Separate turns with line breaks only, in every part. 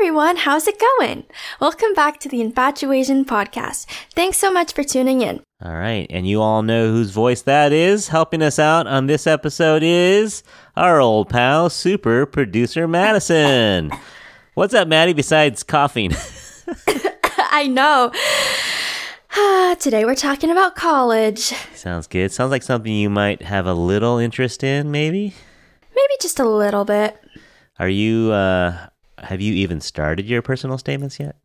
everyone, how's it going? Welcome back to the Infatuasian podcast. Thanks so much for tuning in.
All right, and you all know whose voice that is. Helping us out on this episode is our old pal, super producer Madison. What's up, Maddie, besides coughing?
I know. Today we're talking about college.
Sounds good. Sounds like something you might have a little interest in, maybe?
Maybe just a little bit.
Are you, uh, have you even started your personal statements yet?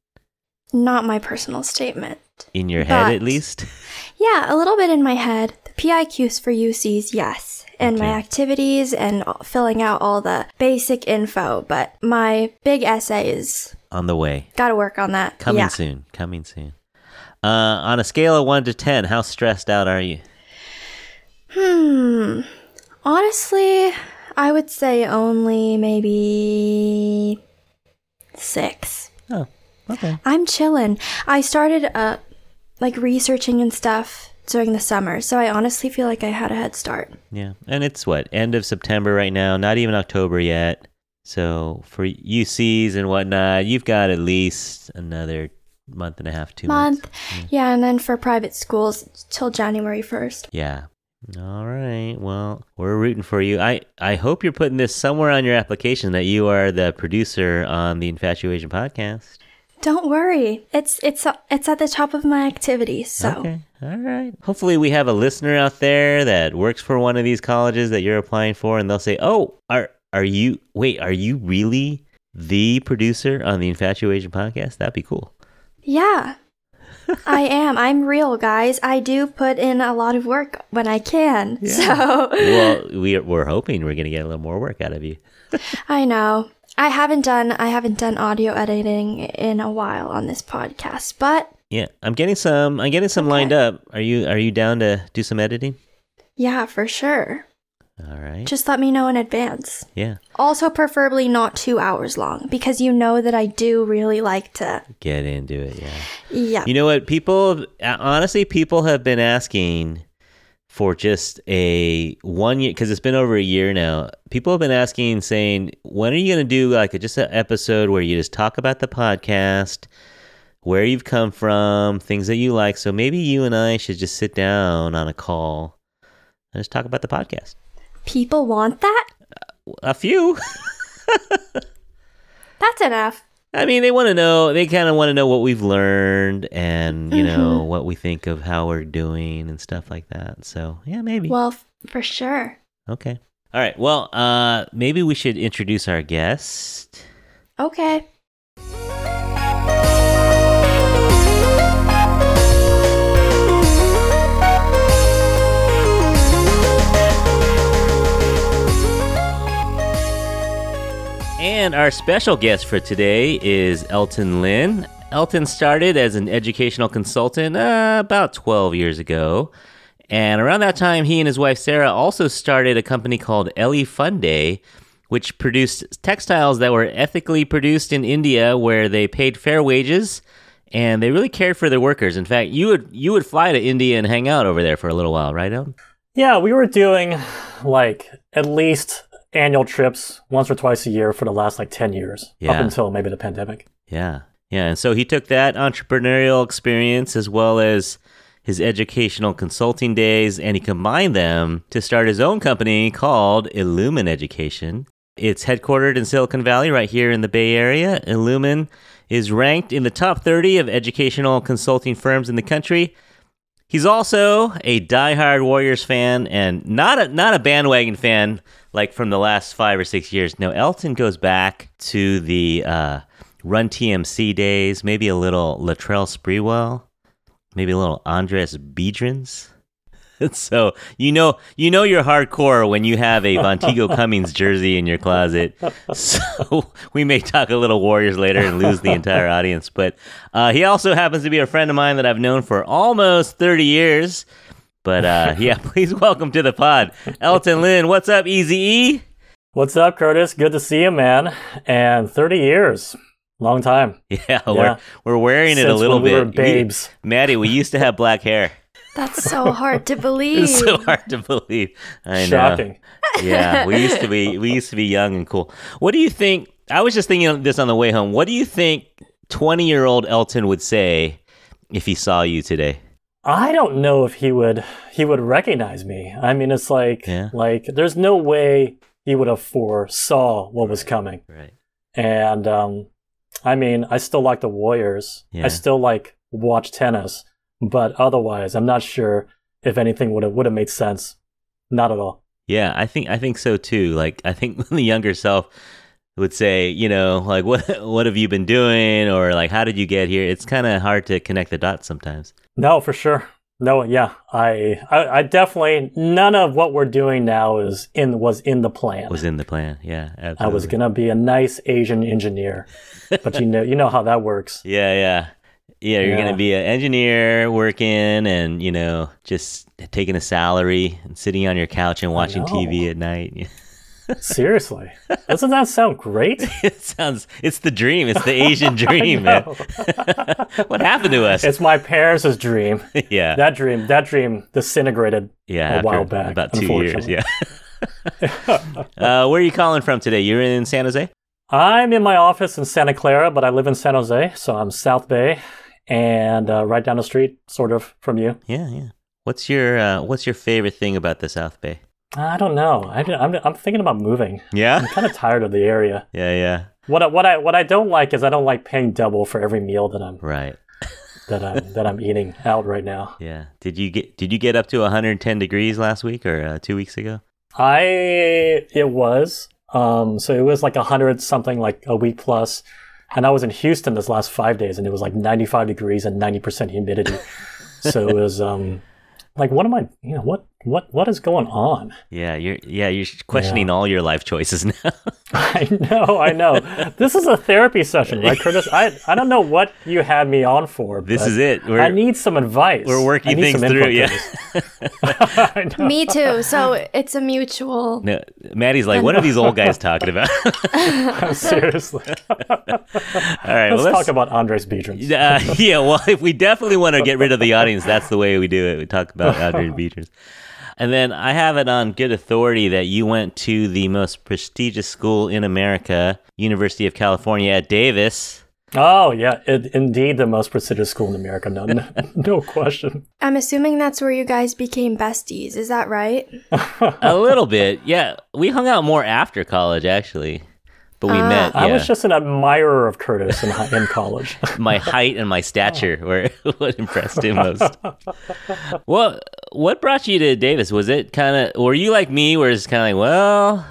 Not my personal statement.
In your head,
But-
at least?
Yeah, a little bit in my head. The PIQs for UCs, yes. And my activities and filling out all the basic info. But my big essay is
On the way.
gotta work on that.
Coming
yeah.
soon. Coming soon. Uh, on a scale of 1 to 10, how stressed out are you?
Hmm. Honestly, I would say only maybe six.
Oh, okay.
I'm chilling. I started uh like researching and stuff during the summer, so I honestly feel like I had a head start.
Yeah, and it's what end of September right now, not even October yet. So for UCs and whatnot, you've got at least another month and a half, two
Month.
months.
Yeah, and then for private schools till January 1st.
Yeah. All right. Well, we're rooting for you. I I hope you're putting this somewhere on your application that you are the producer on the Infatuasian podcast.
Don't worry. It's it's it's at the top of my activities. So,
Okay. All right. Hopefully, we have a listener out there that works for one of these colleges that you're applying for, and they'll say, "Oh, are are you? Wait, are you really the producer on the Infatuasian podcast? That'd be cool."
yeah. I am. I'm real, guys. I do put in a lot of work when I can. So,
Well, we we're hoping we're gonna get a little more work out of you.
I know. I haven't done I haven't done audio editing in a while on this podcast, but
Yeah, I'm getting some. I'm getting some lined up. Are you Are you down to do some editing?
yeah, for sure.
All right.
Just let me know in advance.
Yeah.
Also preferably not 2 hours long because you know that I do really like to
Get into it. Yeah.
yeah.
You know what? People, uh, honestly, people have been asking for just a one year because it's been over a year now. People have been asking, saying, "When are you going to do like a, just an episode where you just talk about the podcast, where you've come from, things that you like?" So maybe you and I should just sit down on a call and just talk about the podcast.
People want that?
A few.
That's enough.
I mean, they want to know. They kind of want to know what we've learned and you know what we think of how we're doing and stuff like that. So yeah, maybe.
Well, f- for sure.
okay. All right. Well, uh, maybe we should introduce our guest.
Okay.
And our special guest for today is Elton Lin. Elton started as an educational consultant uh, about 12 years ago. And around that time, he and his wife Sarah also started a company called Ellie Fun Day, which produced textiles that were ethically produced in India where they paid fair wages and they really cared for their workers. In fact, you would you would fly to India and hang out over there for a little while, right, Elton?
Yeah, we were doing like at least annual trips once or twice a year for the last like 10 years,
Yeah.
up until maybe the pandemic.
Yeah. Yeah. And so he took that entrepreneurial experience as well as his educational consulting days and he combined them to start his own company called Ilumin Education. It's headquartered in Silicon Valley, right here in the Bay Area. Ilumin is ranked in the top 30 of educational consulting firms in the country. He's also a diehard Warriors fan and not a not a bandwagon fan like from the last five or six years. No, Elton goes back to the uh, Run TMC days, maybe a little Latrell Sprewell, maybe a little Andris Biedrins. so you know you know you're hardcore when you have a Montego Cummings jersey in your closet. So we may talk a little Warriors later and lose the entire audience. But uh, he also happens to be a friend of mine that I've known for almost 30 years. But uh, yeah, please welcome to the pod, Elton Lin. What's up, Easy E?
What's up, Curtis? Good to see you, man. And 30 years. Long time.
Yeah, we're we're wearing it a little
we
bit.
were babes.
Maddie, we used to have black hair.
That's so hard to believe.
It's so hard to believe. I know.
Shocking.
yeah, we used to be we used to be young and cool. What do you think? I was just thinking of this on the way home. What do you think 20 year old Elton would say if he saw you today?
I don't know if he would he would recognize me. I mean, it's like
Yeah.
like there's no way he would have foresaw what was coming.
Right.
And um, I mean, I still like the Warriors.
Yeah.
I still like watch tennis, but otherwise, I'm not sure if anything would have would have made sense. Not at all.
Yeah, I think I think so too. Like I think the younger self would say, you know, like what what have you been doing or like how did you get here? It's kind of hard to connect the dots sometimes.
No, for sure. No, yeah, I, I, I definitely none of what we're doing now is in was in the plan.
Was in the plan. Yeah, absolutely.
I was gonna be a nice Asian engineer, but you know, you know how that works.
Yeah, yeah. Yeah, you're
Yeah.
gonna be an engineer working and, you know, just taking a salary and sitting on your couch and watching. TV at night.
Seriously, doesn't that sound great?
it sounds it's the dream. It's the Asian dream, man. what happened to us?
It's my parents' dream.
yeah.
That dream, that dream disintegrated
yeah,
a while back,
about two years. Yeah. uh, where are you calling from today? You're in San Jose.
I'm in my office in Santa Clara, but I live in San Jose, so I'm South Bay, and uh, right down the street, sort of from you.
Yeah, yeah. What's your uh, What's your favorite thing about the South Bay?
I don't know. I, am I'm thinking about moving.
Yeah,
I'm kind of tired of the area.
yeah, yeah.
What I, what I what I don't like is I don't like paying double for every meal that I'm
Right.
that I'm that I'm eating out right now.
Yeah. Did you get Did you get up to 110 degrees last week or uh, two weeks ago?
I it was um so it was like hundred something like a week plus, and I was in Houston this last five days and it was like 95 degrees and 90 percent humidity. so it was um like what am I you know what what what is going on?
Yeah, you're yeah you're questioning all your life choices now.
I know I know this is a therapy session right Curtis I I don't know what you had me on for.
this is it. We're
I need some advice.
we're working things through. Yeah.
Curtis.
Me too. So it's a mutual.
no, Maddie's like, what are these old guys talking about?
Seriously.
all right,
Let's,
well,
talk about Andris Biedrins.
Uh, yeah, well, if we definitely want to get rid of the audience, that's the way we do it. We talk about Andris Biedrins. And then I have it on good authority that you went to the most prestigious school in America, University of California at Davis.
Oh yeah, it, indeed the most prestigious school in America. No, no, no question.
I'm assuming that's where you guys became besties. Is that right?
A little bit, yeah. We hung out more after college, actually, but we
Ah.
met.
I was just an admirer of Curtis in, hi- in college.
my height and my stature were what impressed him most. well, what brought you to Davis? Was it kind of, were you like me, where it's kind of like, well,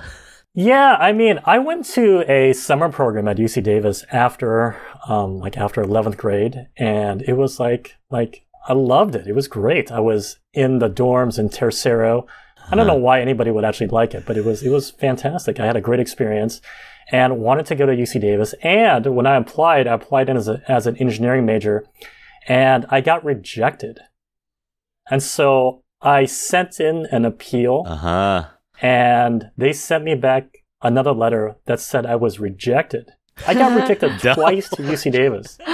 yeah, I mean, I went to a summer program at UC Davis after, um, like after eleventh grade, and it was like, like I loved it. It was great. I was in the dorms in Tercero. I don't know why anybody would actually like it, but it was it was fantastic. I had a great experience, and wanted to go to UC Davis. And when I applied, I applied in as a, as an engineering major, and I got rejected. And so I sent in an appeal
uh huh.
and they sent me back another letter that said I was rejected. I got rejected twice to UC Davis.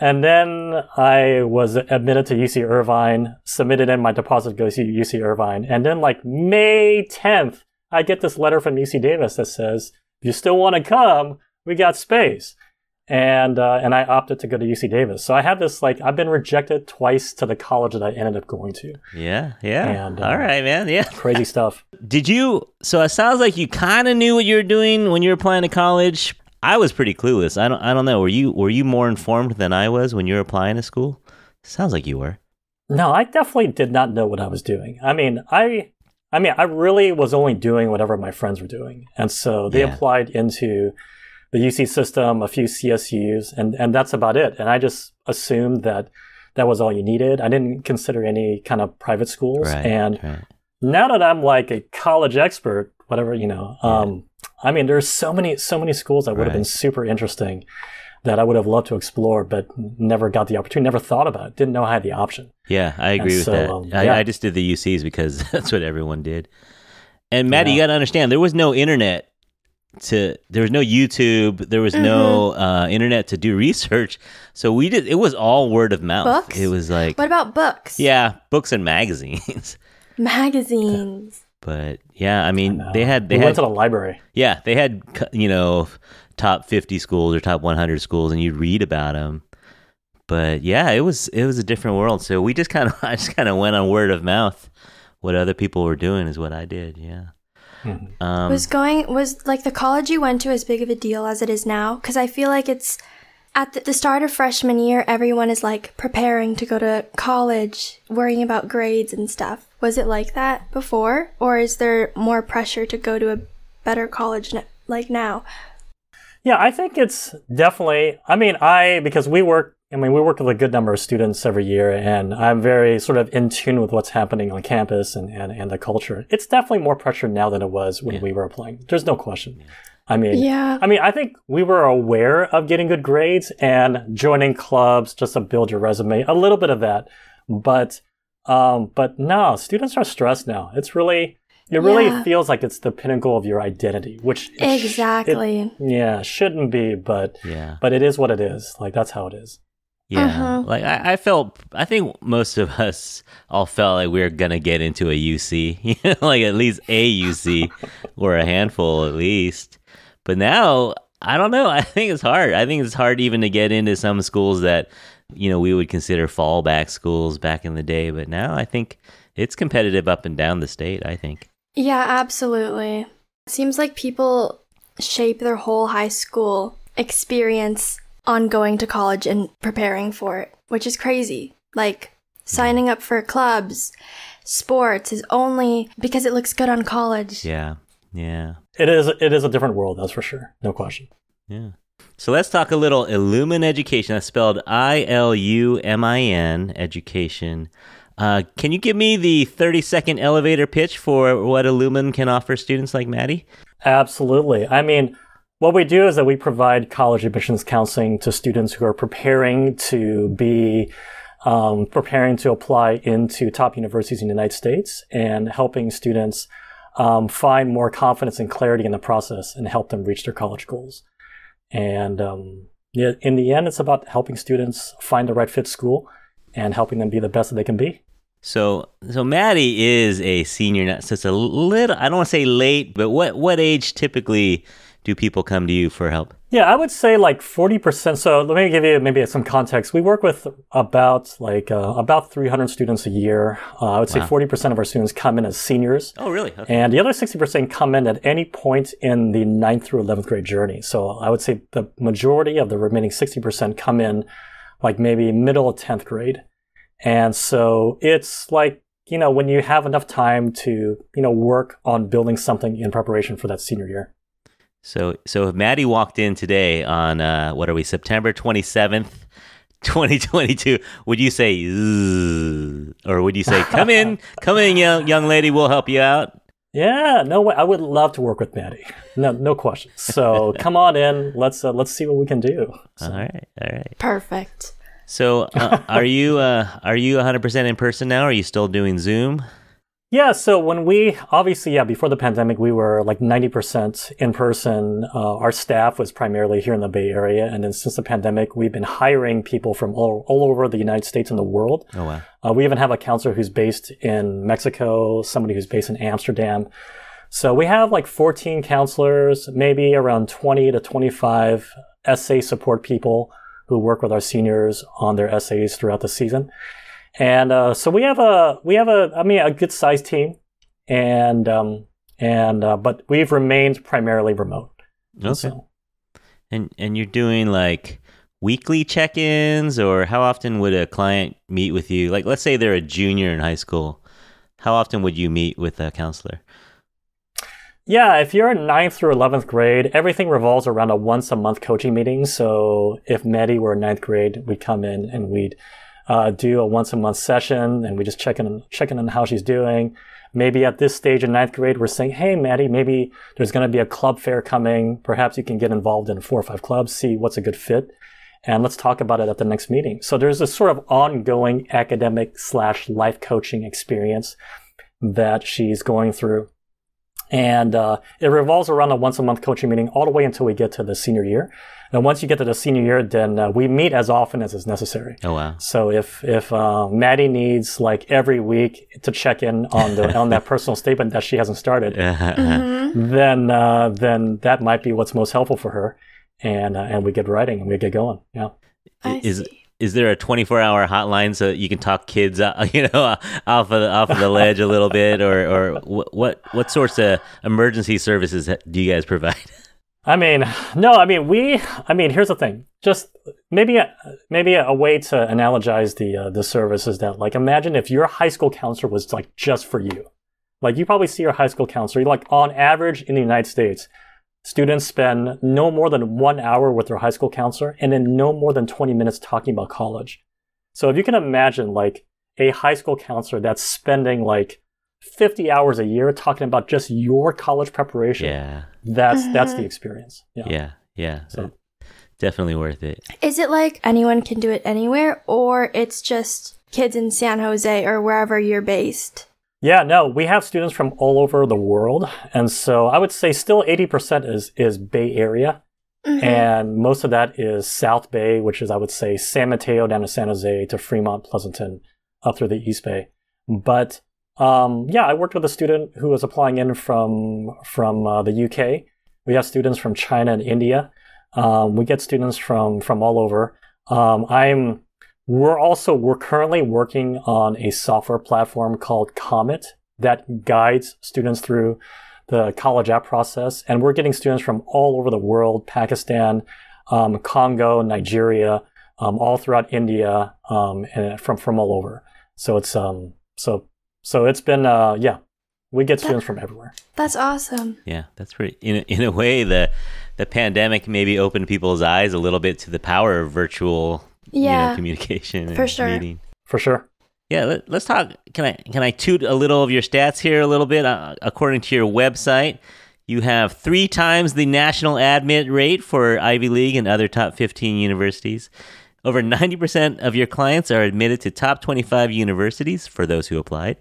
and then I was admitted to UC Irvine, submitted in my deposit to go to UC Irvine, and then like May 10th, I get this letter from UC Davis that says, "If you still want to come, we got space." And uh, and I opted to go to UC Davis. So I have this like I've been rejected twice to the college that I ended up going to.
Yeah, yeah.
And, uh,
All right, man. Yeah.
Crazy stuff.
Did you? So it sounds like you kind of knew what you were doing when you were applying to college. I was pretty clueless. I don't. I don't know. Were you? Were you more informed than I was when you were applying to school? Sounds like you were.
No, I definitely did not know what I was doing. I mean, I I mean, I really was only doing whatever my friends were doing. And so they
Yeah.
applied into the UC system, a few CSUs, and and that's about it. And I just assumed that that was all you needed. I didn't consider any kind of private schools.
Right.
and
right.
now that I'm like a college expert, whatever, you know, um, I mean, there's so many, so many schools that would have been super interesting that I would have loved to explore, but never got the opportunity, never thought about it, didn't know I had the option.
Yeah, I agree with
so,
that.
um,
I. I just did the UCs because that's what everyone did. And Maddie,
Yeah.
you got to understand, there was no internet to, there was no YouTube, there was no
Mm-hmm.
uh, internet to do research. So we did. It was all word of mouth.
Books?
It was like,
What about books?
yeah, books and magazines.
Magazines.
But yeah, I mean,
I
they had they
we
had
went to the library.
yeah they had you know top fifty schools or top one hundred schools, and you'd read about them. But yeah, it was it was a different world. So we just kind of I just kind of went on word of mouth. What other people were doing is what I did. Yeah.
Mhm.
Um,
was going was like the college you went to as big of a deal as it is now because i feel like it's at the, the start of freshman year everyone is like preparing to go to college worrying about grades and stuff was it like that before or is there more pressure to go to a better college like now
Yeah, I think it's definitely. I mean, I because we work. I mean, we work with a good number of students every year, and I'm very sort of in tune with what's happening on campus and, and, and the culture. It's definitely more pressure now than it was when
Yeah.
we were applying. There's no question. I mean,
yeah
I mean, I think we were aware of getting good grades and joining clubs just to build your resume. A little bit of that, but um, but no, students are stressed now. It's really. It really
Yeah.
feels like it's the pinnacle of your identity, which it sh- it-
exactly
yeah, shouldn't be, but
yeah.
but it is what it is. Like that's how it is.
Yeah,
Uh-huh.
like I, I felt. I think most of us all felt like we were gonna get into a UC, you know, like at least a UC or a handful at least. But now I don't know. I think it's hard. I think it's hard even to get into some schools that you know we would consider fallback schools back in the day. But now I think it's competitive up and down the state. I think.
yeah absolutely it seems like people shape their whole high school experience on going to college and preparing for it, which is crazy. Like signing up for clubs, sports is only because it looks good on college.
Yeah, yeah.
It is it is a different world, that's for sure. No question.
Yeah. So let's talk a little Ilumin Education. That's spelled I L U M I N Education. Uh, can you give me the 30 second elevator pitch for what Ilumin can offer students like Maddie?
Absolutely. I mean, what we do is that we provide college admissions counseling to students who are preparing to be um, preparing to apply into top universities in the United States and helping students um, find more confidence and clarity in the process and help them reach their college goals. And um, yeah, in the end, it's about helping students find the right fit school and helping them be the best that they can be.
So, so Maddie is a senior now, so it's a little, I don't want to say late, but what, what age typically do people come to you for help?
Yeah, I would say like 40%. So let me give you maybe some context. We work with about like uh, about 300 students a year. Uh, I would say
Wow.
40% of our students come in as seniors.
Oh, really? Okay.
And the other 60% come in at any point in the 9th through 11th grade journey. So I would say the majority of the remaining 60% come in like maybe middle of 10th grade. And so it's like, you know, when you have enough time to, you know, work on building something in preparation for that senior year.
So, so if Maddie walked in today on uh, what are we, September twenty seventh, twenty twenty two, would you say, or would you say, "Come in, come in, young young lady, we'll help you out"?
Yeah, no way. I would love to work with Maddie. No, no question. So come on in. Let's uh, let's see what we can do. So-
All right, all right.
Perfect.
So, uh, are you uh, are you one hundred percent in person now? Or are you still doing Zoom?
Yeah. So when we obviously yeah before the pandemic we were like ninety percent in person. Uh, our staff was primarily here in the Bay Area, and then since the pandemic we've been hiring people from all, all over the United States and the world.
Oh wow.
Uh, we even have a counselor who's based in Mexico, somebody who's based in Amsterdam. So we have like 14 counselors, maybe around 20 to 25 essay support people who work with our seniors on their essays throughout the season. And uh, so we have a we have a I mean a good sized team, and um, and uh, but we've remained primarily remote.
Okay.
So-
And and you're doing like weekly check-ins, or how often would a client meet with you? Like, let's say they're a junior in high school. How often would you meet with a counselor?
Yeah, if you're in ninth through 11th grade, everything revolves around a once a month coaching meeting. So if Maddie were in ninth grade, we'd come in and we'd uh, do a once a month session and we just check in, check in on how she's doing. Maybe at this stage in ninth grade, we're saying, Hey, Maddie, maybe there's going to be a club fair coming. Perhaps you can get involved in four or five clubs, see what's a good fit. And let's talk about it at the next meeting. So there's this sort of ongoing academic slash life coaching experience that she's going through. And uh, it revolves around a once a month coaching meeting all the way until we get to the senior year. And once you get to the senior year, then uh, we meet as often as is necessary.
Oh wow.
So if if uh, Maddie needs like every week to check in on the on that personal statement that she hasn't started, then uh, then that might be what's most helpful for her, and uh, and we get writing and we get going. Yeah.
I
is
see.
Is there a 24 hour hotline so you can talk kids uh, you know off of the, off of the ledge a little bit or or wh- what what sorts of emergency services do you guys provide
I mean, no, I mean we. I mean, here's the thing. Just maybe a, maybe a way to analogize the uh, the service is that like imagine if your high school counselor was like just for you. Like you probably see your high school counselor. Like on average in the United States, students spend no more than one hour with their high school counselor, and then no more than twenty minutes talking about college. So if you can imagine like a high school counselor that's spending like 50 hours a year talking about just your college preparation
yeah
that's that's the mm-hmm. experience. Yeah.
yeah yeah
So-
definitely worth it
Is it like anyone can do it anywhere, or it's just kids in San Jose or wherever you're based?
Yeah, no, we have students from all over the world, and so I would say still 80% is is Bay Area, and most of that is South Bay, which is I would say San Mateo down to San Jose to Fremont, Pleasanton, up through the East Bay. But um, yeah, I worked with a student who was applying in from from uh, the UK. We have students from China and India. Um, we get students from from all over. Um, I'm we're also we're currently working on a software platform called Comet that guides students through the college app process, and we're getting students from all over the world: Pakistan, um, Congo, Nigeria, um, all throughout India, um, and from from all over. So it's um so so it's been uh yeah, we get students from everywhere.
That's awesome.
yeah that's pretty in a, in a way the the pandemic maybe opened people's eyes a little bit to the power of virtual you know,
Yeah,
communication
for sure.
meeting
For sure.
Yeah, let, us talk. Can I can I toot a little of your stats here a little bit? Uh, according to your website, you have three times the national admit rate for Ivy League and other top 15 universities. Over 90% of your clients are admitted to top 25 universities for those who applied.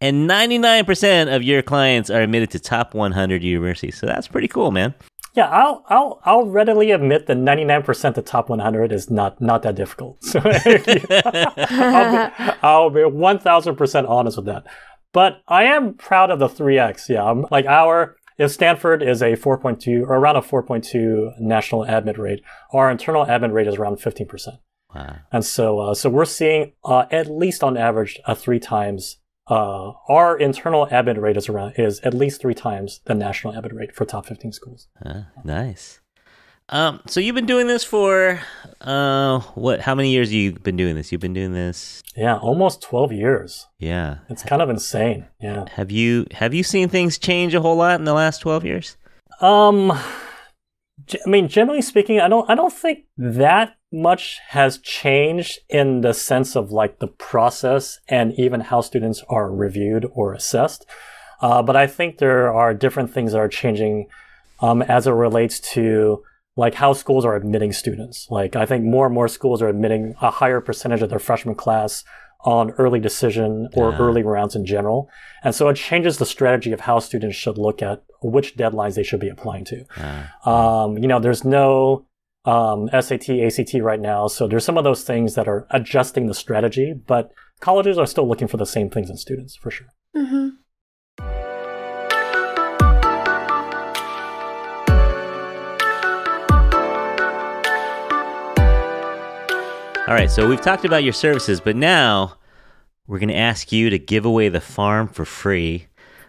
And 99% of your clients are admitted to top 100 universities. So that's pretty cool, man.
Yeah, I'll I'll I'll readily admit that 99% the top 100 is not not that difficult. So I'll be, I'll be 1000% honest with that. But I am proud of the 3x. Yeah, I'm, like our if Stanford is a 4.2 or around a 4.2 national admit rate, our internal admit rate is around 15%.
Wow.
And so uh, so we're seeing uh, at least on average a three times uh, our internal admit rate is around is at least three times the national admit rate for top 15 schools.
Uh, nice. Um, so you've been doing this for uh, what? How many years have you been doing this? You've been doing this,
Yeah, almost 12 years.
yeah.
It's kind of insane. Yeah.
Have you have you seen things change a whole lot in the last twelve years?
Um I mean, generally speaking, I don't I don't think that much has changed in the sense of like the process and even how students are reviewed or assessed. Uh, but I think there are different things that are changing um, as it relates to like how schools are admitting students. Like I think more and more schools are admitting a higher percentage of their freshman class on early decision or
Ah.
early rounds in general. And so it changes the strategy of how students should look at which deadlines they should be applying to.
Uh,
Um, you know, there's no um, SAT, ACT right now. So there's some of those things that are adjusting the strategy, but colleges are still looking for the same things in students for sure.
hmm
all right, so we've talked about your services, but now we're going to ask you to give away the farm for free.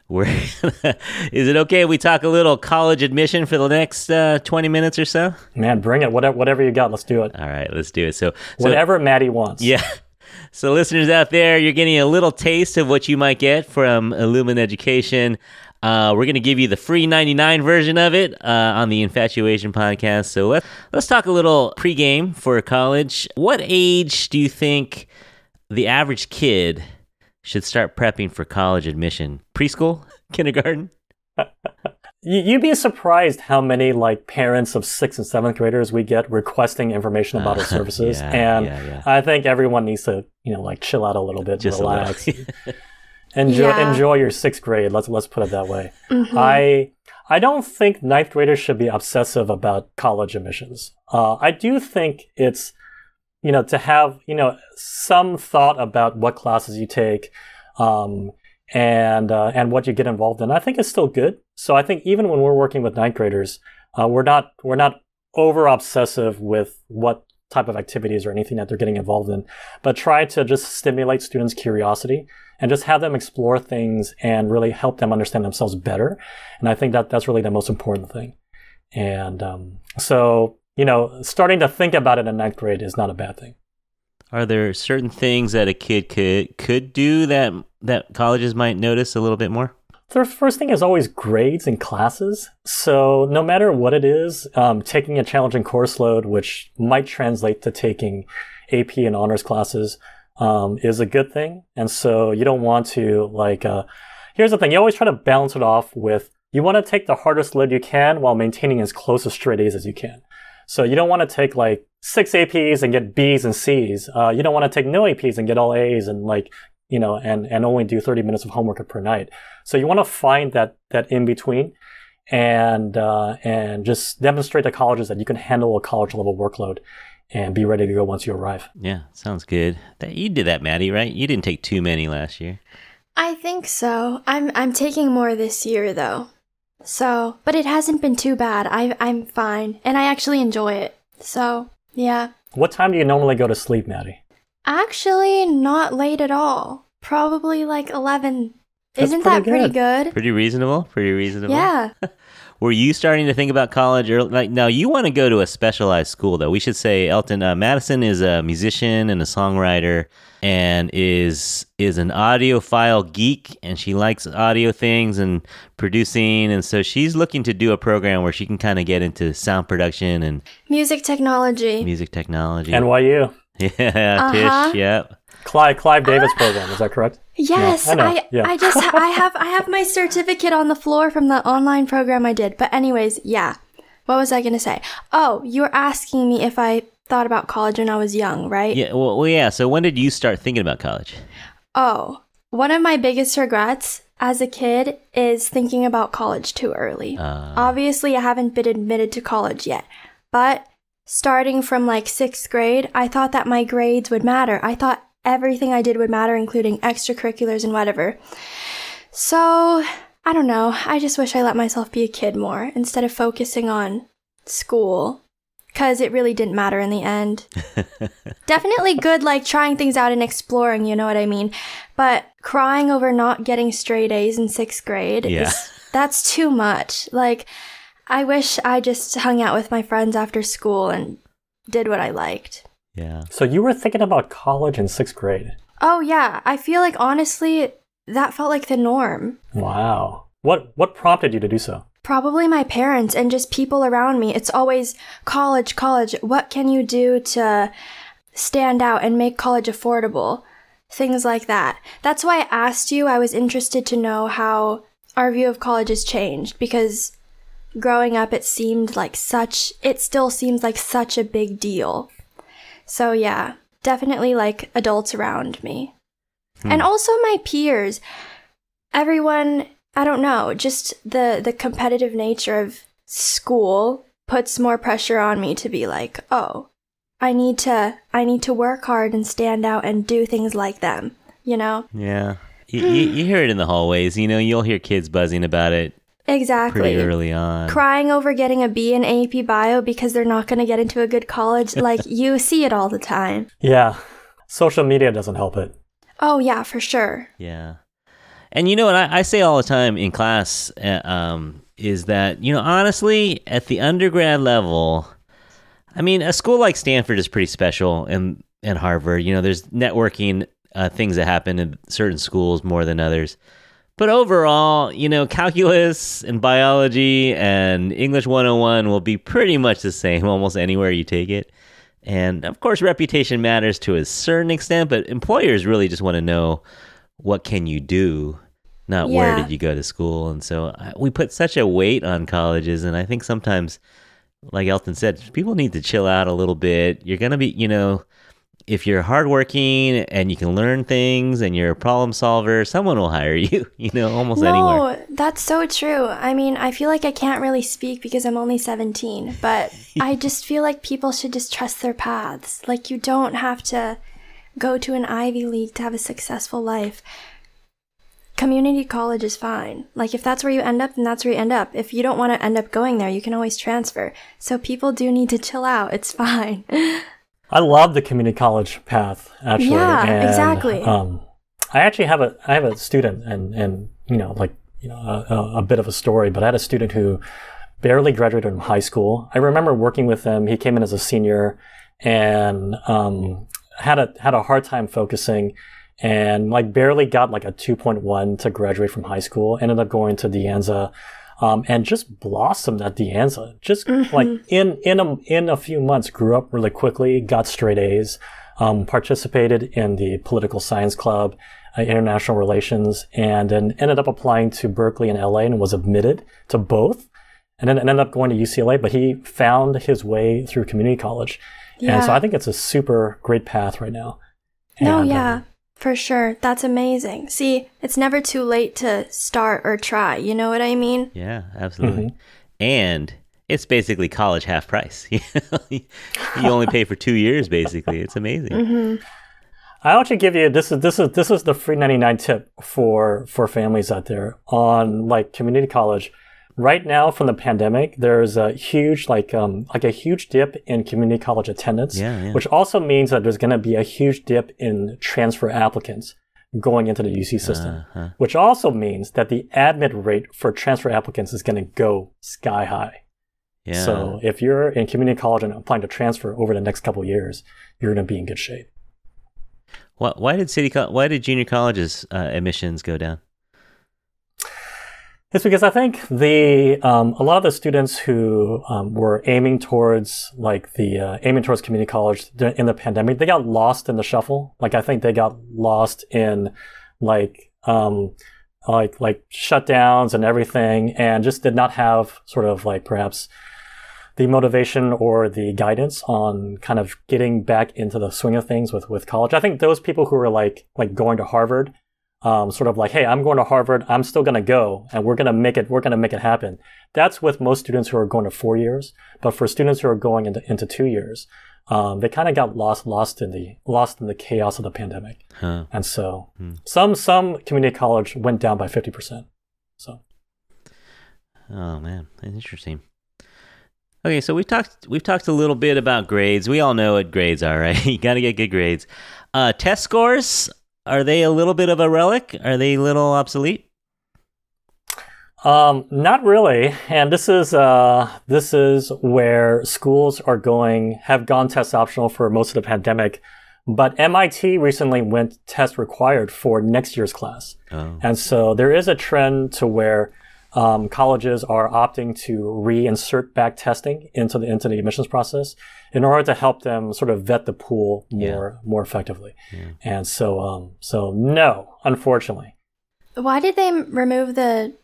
We're is it okay if we talk a little college admission for the next uh, 20 minutes or so?
Man, bring it. Whatever, whatever you got, let's do it.
All right, let's do it. So, so
Whatever Maddie wants.
Yeah. So, listeners out there, you're getting a little taste of what you might get from Ilumin Education. Uh, we're going to give you the free 99 version of it uh, on the Infatuasian podcast. So, let, let's talk a little pregame for college. What age do you think the average kid should start prepping for college admission? Preschool? Kindergarten?
You- You'd be surprised how many like parents of sixth and seventh graders we get requesting information about our services,
yeah,
and
yeah, yeah.
I think everyone needs to you know like chill out a little bit,
Just
relax.
little.
Enjoy
Yeah.
enjoy your sixth grade. Let's let's put it that way.
Mhm.
I I don't think ninth graders should be obsessive about college admissions. Uh, I do think it's you know to have you know some thought about what classes you take, um, and uh, and what you get involved in. I think is still good. So I think even when we're working with ninth graders, uh, we're not we're not over obsessive with what type of activities or anything that they're getting involved in, but try to just stimulate students' curiosity and just have them explore things and really help them understand themselves better. And I think that that's really the most important thing. And um, so, you know, starting to think about it in ninth grade is not a bad thing.
Are there certain things that a kid could could do that that colleges might notice a little bit more?
The first thing is always grades and classes. So no matter what it is, um, taking a challenging course load, which might translate to taking AP and honors classes, um, is a good thing. And so you don't want to like. Uh, here's the thing: you always try to balance it off with you want to take the hardest load you can while maintaining as close to straight A's as you can. So you don't want to take like six APs and get B's and C's. Uh, you don't want to take no APs and get all A's and like you know and and only do 30 minutes of homework per night. So you want to find that that in between, and uh, and just demonstrate to colleges that you can handle a college level workload, and be ready to go once you arrive.
Yeah, sounds good. That you did that, Maddie, right? You didn't take too many last year.
I think so. I'm I'm taking more this year though. So, but it hasn't been too bad. I I'm fine and I actually enjoy it. So, yeah.
What time do you normally go to sleep, Maddie?
Actually not late at all. Probably like 11.
That's
Isn't
pretty
that pretty
good.
good?
Pretty reasonable. Pretty reasonable.
Yeah.
Were you starting to think about college early? Like now, you want to go to a specialized school, though. We should say, Elton uh, Madison is a musician and a songwriter, and is is an audiophile geek, and she likes audio things and producing, and so she's looking to do a program where she can kind of get into sound production and
Music technology.
music technology.
NYU,
yeah,
Uh-huh.
Tisch. Yep.
Clive Clive Davis program. Is that correct?
Yes,
I know,
I
yeah.
I just I have I have my certificate on the floor from the online program I did. But anyways, yeah. What was I going to say? Oh, you were asking me if I thought about college when I was young, right?
Yeah. Well, well, yeah. So when did you start thinking about college?
Oh, one of my biggest regrets as a kid is thinking about college too early.
Uh,
Obviously, I haven't been admitted to college yet, but starting from like sixth grade, I thought that my grades would matter. I thought everything I did would matter, including extracurriculars and whatever. So, I don't know. I just wish I let myself be a kid more instead of focusing on school. Because it really didn't matter in the end. Definitely good, like trying things out and exploring, you know what I mean? But crying over not getting straight A's in sixth grade
Yeah.
is that's too much. Like, I wish I just hung out with my friends after school and did what I liked.
Yeah.
So you were thinking about college in sixth grade.
Oh, yeah. I feel like honestly, that felt like the norm.
Wow. What what prompted you to do so?
Probably my parents and just people around me. It's always college, college. What can you do to stand out and make college affordable? Things like that. That's why I asked you. I was interested to know how our view of college has changed because growing up it seemed like such, it still seems like such a big deal. So yeah, definitely like adults around me. Hmm. And also my peers. Everyone, I don't know, just the the competitive nature of school puts more pressure on me to be like, "Oh, I need to I need to work hard and stand out and do things like them." You know?
Yeah. You, you, you hear it in the hallways. You know, you'll hear kids buzzing about it
Exactly.
pretty early on.
Crying over getting a B in AP Bio because they're not going to get into a good college. Like, you see it all the time.
Yeah. Social media doesn't help it.
Oh, yeah, for sure.
Yeah. And you know what I, I say all the time in class uh, um, is that, you know, honestly, at the undergrad level, I mean, a school like Stanford is pretty special and, and Harvard. You know, there's networking uh, things that happen in certain schools more than others. But overall, you know, calculus and biology and English 101 will be pretty much the same almost anywhere you take it. And of course, reputation matters to a certain extent, but employers really just want to know what can you do, not where did you go to school. And so uh, we put such a weight on colleges, and I think sometimes, like Elton said, people need to chill out a little bit. You're gonna be, you know, if you're hardworking and you can learn things and you're a problem solver, someone will hire you. You know, almost
no,
anywhere.
that's so true. I mean, I feel like I can't really speak because I'm only 17, but I just feel like people should just trust their paths. Like, you don't have to go to an Ivy League to have a successful life. Community college is fine. Like, if that's where you end up, then that's where you end up. If you don't want to end up going there, you can always transfer. So, people do need to chill out. It's fine.
I love the community college path, actually.
Yeah,
and,
exactly.
Um, I actually have a I have a student, and and you know, like you know, a, a bit of a story. But I had a student who barely graduated from high school. I remember working with him. He came in as a senior, and um, had a had a hard time focusing and like barely got like a 2.1 to graduate from high school. Ended up going to De Anza, um, and just blossomed at De Anza. Just like in in a in a few months, grew up really quickly, got straight A's, um, participated in the political science club, uh, international relations, and then ended up applying to Berkeley and LA and was admitted to both. And then ended up going to UCLA, but he found his way through community college. And so I think it's a super great path right now.
No,
And, um,
yeah, for sure. That's amazing. See, it's never too late to start or try. You know what I mean?
Yeah, absolutely.
Mm-hmm.
And it's basically college half price. you only pay for two years, basically. It's amazing.
Mm-hmm.
I'll actually give you this is this is this is the free ninety nine tip for for families out there on like community college. Right now, from the pandemic, there's a huge like um like a huge dip in community college attendance,
Yeah, yeah.
which also means that there's going to be a huge dip in transfer applicants going into the UC system,
Uh-huh.
which also means that the admit rate for transfer applicants is going to go sky high.
Yeah.
So if you're in community college and applying to transfer over the next couple of years, you're going to be in good shape.
why, why did city co- why did junior colleges uh, admissions go down?
It's because I think the um, a lot of the students who um, were aiming towards like the uh, aiming towards community college in the pandemic, they got lost in the shuffle. Like I think they got lost in like um, like like shutdowns and everything, and just did not have sort of like perhaps the motivation or the guidance on kind of getting back into the swing of things with with college. I think those people who were like like going to Harvard um, sort of like, hey, I'm going to Harvard, I'm still going to go, and we're going to make it, we're going to make it happen. That's with most students who are going to four years, but for students who are going into, into two years, um, they kind of got lost, lost in the, lost in the chaos of the pandemic.
Huh.
And so some, some community college went down by 50%. So
Oh man, that's interesting. Okay, so we've talked we've talked a little bit about grades. We all know what grades are, right? you got to get good grades. Uh, test scores are they a little bit of a relic? Are they a little obsolete?
Um, not really. And this is uh, this is where schools are going have gone test optional for most of the pandemic. But MIT recently went test required for next year's class.
Oh,
And so there is a trend to where um, colleges are opting to reinsert back testing into the into the admissions process in order to help them sort of vet the pool more more effectively. And so um, so no, unfortunately.
Why did they remove the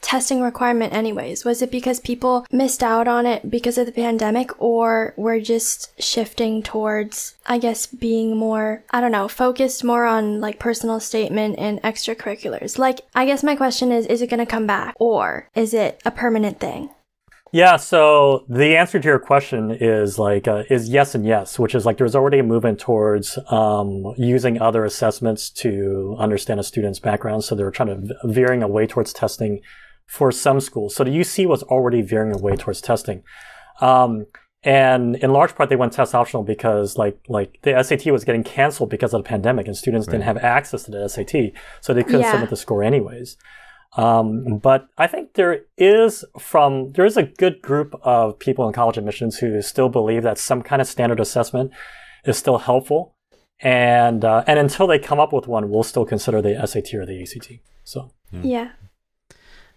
testing requirement anyways? Was it because people missed out on it because of the pandemic or were just shifting towards, I guess, being more, I don't know, focused more on like personal statement and extracurriculars? Like, I guess my question is, is it going to come back or is it a permanent thing?
Yeah, so the answer to your question is like uh, is yes and yes, which is like there's already a movement towards um, using other assessments to understand a student's background. So they're trying to veering away towards testing for some schools. So the UC was already veering away towards testing, um, and in large part they went test optional because like like the SAT was getting canceled because of the pandemic, and students didn't have access to the SAT, so they couldn't
Yeah.
submit the score anyways. Um, but I think there is from there is a good group of people in college admissions who still believe that some kind of standard assessment is still helpful, and uh, and until they come up with one, we'll still consider the SAT or the ACT. So
Yeah.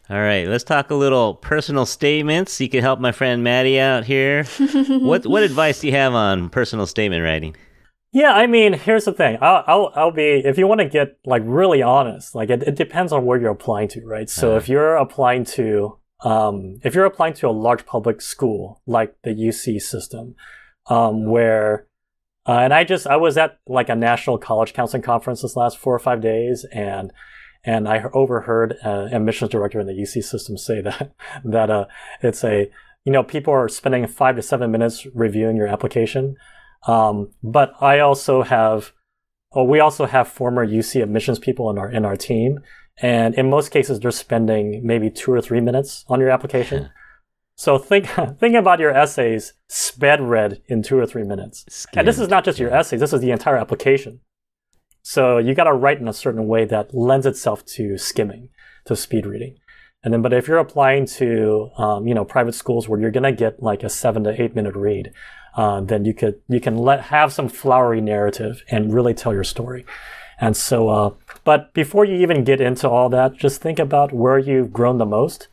All right. Let's talk a little personal statements. You can help my friend Maddie out here. what what advice do you have on personal statement writing?
yeah, I mean, here's the thing. I'll I'll, I'll be if you want to get like really honest, like it, it depends on where you're applying to, right? So
Uh-huh.
if you're applying to um, if you're applying to a large public school like the UC system, um, where Uh, and I just I was at like a national college counseling conference this last four or five days, and and I overheard uh, admissions director in the UC system say that that uh, it's a you know people are spending five to seven minutes reviewing your application, um, but I also have, we also have former UC admissions people in our in our team, and in most cases they're spending maybe two or three minutes on your application. So think think about your essays sped read in two or three minutes. And this is not just your essays, this is the entire application. So you got to write in a certain way that lends itself to skimming, to speed reading. And then, but if you're applying to, um, you know, private schools where you're to get like a seven to eight minute read, uh, then you could, you can let, have some flowery narrative and really tell your story. And so, uh, but before you even get into all that, just think about where you've grown the most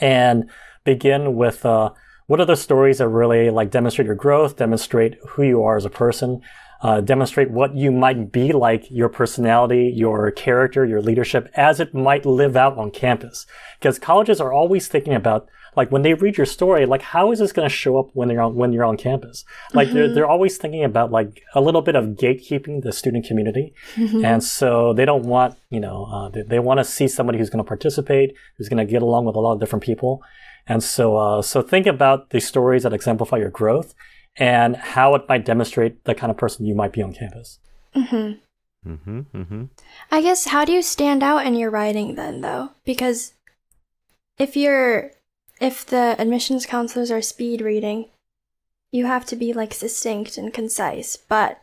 and begin with, uh, what are the stories that really like demonstrate your growth, demonstrate who you are as a person, uh, demonstrate what you might be like, your personality, your character, your leadership, as it might live out on campus. Because colleges are always thinking about, like, when they read your story, like, how is this going to show up when you're on, when you're on campus? Like, mm-hmm. they're, they're always thinking about, like, a little bit of gatekeeping the student community. Mm-hmm. And so they don't want, you know, uh, they, they want to see somebody who's going to participate, who's going to get along with a lot of different people. And so, uh, so think about the stories that exemplify your growth and how it might demonstrate the kind of person you might be on campus.
Mm-hmm.
Mm-hmm, mm-hmm.
I guess how do you stand out in your writing then, though? Because if you're if the admissions counselors are speed reading, you have to be like succinct and concise. But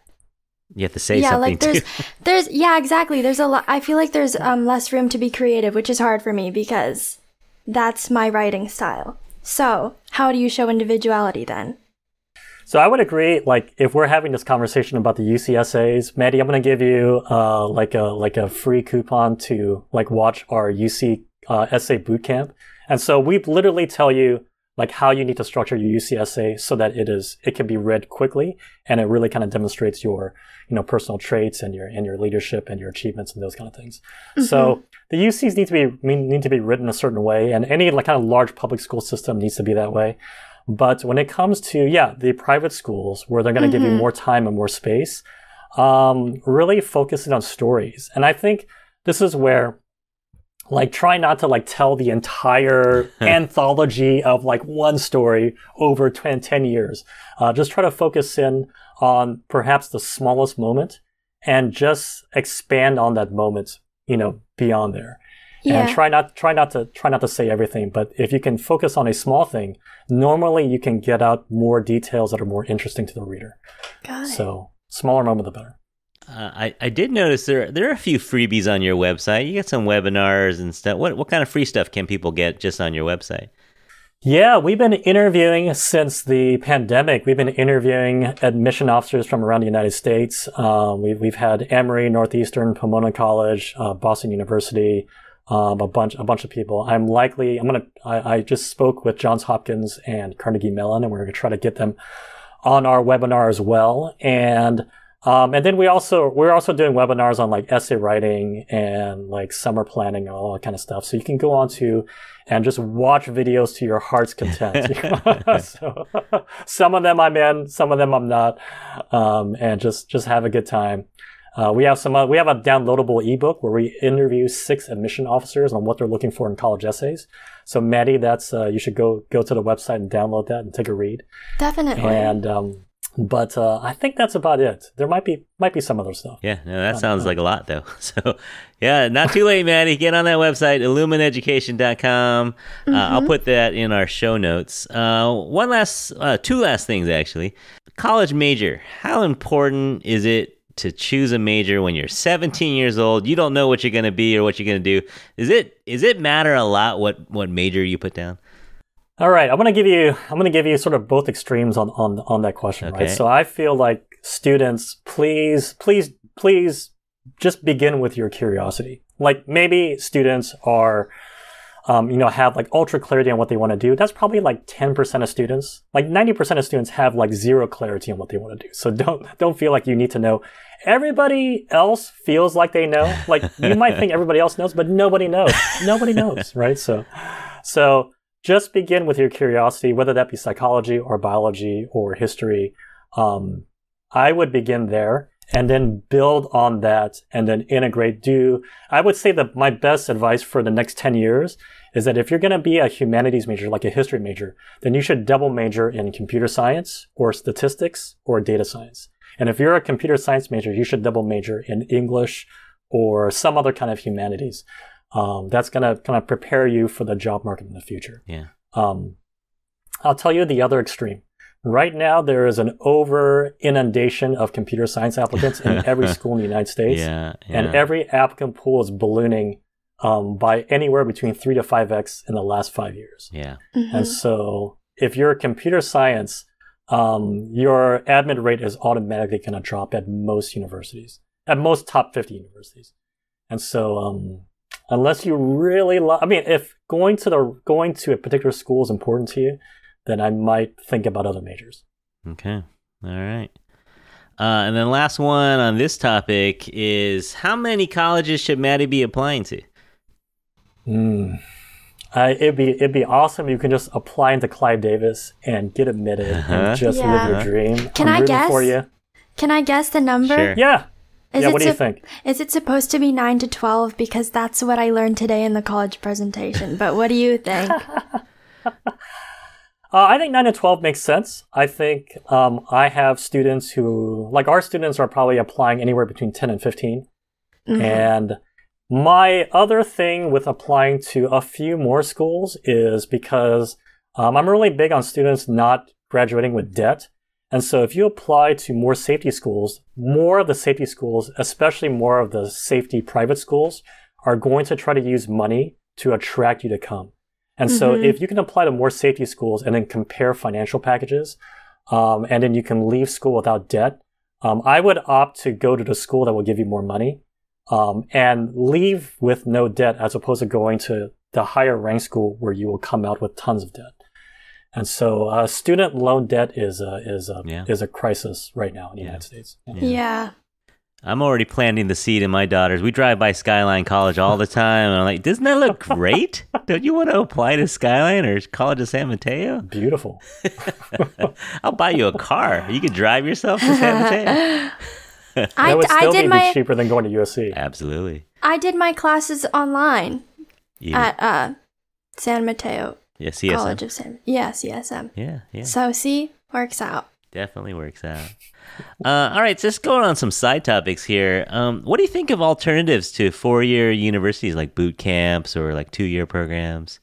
you have to say
yeah,
something
like there's
too.
there's yeah, exactly. There's a lot. I feel like there's um less room to be creative, which is hard for me because that's my writing style. So how do you show individuality then?
So I would agree. Like, if we're having this conversation about the UC essays, Maddie, I'm going to give you uh, like a like a free coupon to like watch our UC uh, essay bootcamp. And so we literally tell you like how you need to structure your UC essay so that it is it can be read quickly and it really kind of demonstrates your you know personal traits and your and your leadership and your achievements and those kind of things. Mm-hmm. So the UCs need to be need to be written a certain way, and any like kind of large public school system needs to be that way. But when it comes to, yeah, the private schools where they're going to mm-hmm. give you mm-hmm. more time and more space, um, really focusing on stories. And I think this is where like try not to like tell the entire anthology of like one story over 10, 10 years. Uh, just try to focus in on perhaps the smallest moment and just expand on that moment, you know, beyond there
yeah.
and try not try not to try not to say everything but if you can focus on a small thing normally you can get out more details that are more interesting to the reader
Got it.
so smaller moment the better
uh, I, I did notice there there are a few freebies on your website. You get some webinars and stuff. What what kind of free stuff can people get just on your website?
Yeah, we've been interviewing since the pandemic. We've been interviewing admission officers from around the United States. Um, we've, we've had Emory, Northeastern, Pomona College, uh, Boston University, um, a bunch a bunch of people. I'm likely I'm gonna I, I, just spoke with Johns Hopkins and Carnegie Mellon, and we're gonna try to get them on our webinar as well. And um, and then we also we're also doing webinars on like essay writing and like summer planning and all that kind of stuff. So you can go on to and just watch videos to your heart's content. so, some of them I'm in, some of them I'm not, um, and just just have a good time. Uh, we have some. Uh, we have a downloadable ebook where we interview six admission officers on what they're looking for in college essays. So, Maddie, that's uh, you should go go to the website and download that and take a read.
Definitely.
And um, but uh, I think that's about it. There might be might be some other stuff.
Yeah, no, that sounds like a lot though. So, yeah, not too late, Maddie. Get on that website, ilumineducation.com. Mm-hmm. Uh, I'll mm-hmm. put that in our show notes. Uh, one last, uh, two last things actually. College major. How important is it to choose a major when you're 17 years old you don't know what you're going to be or what you're going to do is it is it matter a lot what what major you put down
all right i'm going to give you i'm going to give you sort of both extremes on on on that question okay. right so i feel like students please please please just begin with your curiosity like maybe students are um, you know, have like ultra clarity on what they want to do. That's probably like 10% of students. Like 90% of students have like zero clarity on what they want to do. So don't, don't feel like you need to know. Everybody else feels like they know. Like you might think everybody else knows, but nobody knows. Nobody knows, right? So, so just begin with your curiosity, whether that be psychology or biology or history. Um, I would begin there and then build on that and then integrate. Do I would say that my best advice for the next 10 years is that if you're going to be a humanities major, like a history major, then you should double major in computer science or statistics or data science. And if you're a computer science major, you should double major in English or some other kind of humanities. Um, that's going to kind of prepare you for the job market in the future.
Yeah.
Um, I'll tell you the other extreme. Right now, there is an over inundation of computer science applicants in every school in the United States.
Yeah. yeah.
And every applicant pool is ballooning um, by anywhere between three to five X in the last five years.
yeah.
Mhm.
And so if you're a computer science, um, your admit rate is automatically going to drop at most universities, at most top 50 universities. And so, um, unless you really love, I mean, if going to the, going to a particular school is important to you, then I might think about other majors.
Okay. All right. Uh, and then last one on this topic is how many colleges should Maddie be applying to?
Mm. Uh, it'd be it'd be awesome you can just apply into Clive Davis and get admitted
Uh-huh.
and just
Yeah.
live your dream.
Can
I'm
I guess?
for you?
Can I guess the number?
Sure.
Yeah.
Is
yeah.
it
What do you
sup-
think?
Is it supposed to be 9 to 12? Because that's what I learned today in the college presentation. But what do you think?
Uh, I think 9 to 12 makes sense. I think um, I have students who, like our students, are probably applying anywhere between 10 and 15.
Mhm.
And my other thing with applying to a few more schools is because um, I'm really big on students not graduating with debt. And so if you apply to more safety schools, more of the safety schools, especially more of the safety private schools, are going to try to use money to attract you to come. And so
Mhm.
if you can apply to more safety schools and then compare financial packages, um, and then you can leave school without debt, um, I would opt to go to the school that will give you more money um, and leave with no debt as opposed to going to the higher rank school where you will come out with tons of debt. And so, uh, student loan debt is a, is a,
Yeah.
is a crisis right now in the
Yeah.
United States. Yeah.
yeah.
I'm already planting the seed in my daughters. We drive by Skyline College all the time, and I'm like, doesn't that look great? Don't you want to apply to Skyline or College of San Mateo?
Beautiful.
I'll buy you a car. You can drive yourself to San Mateo.
I,
that would
I
still
did
be
my
cheaper than going to USC.
Absolutely.
I did my classes online
You,
at uh, San Mateo
yeah, CSM.
College of San. Yeah, CSM.
Yeah, yeah.
So see, works out.
Definitely works out. Uh, all right, just going on some side topics here. Um, what do you think of alternatives to four-year universities like boot camps or like two-year programs?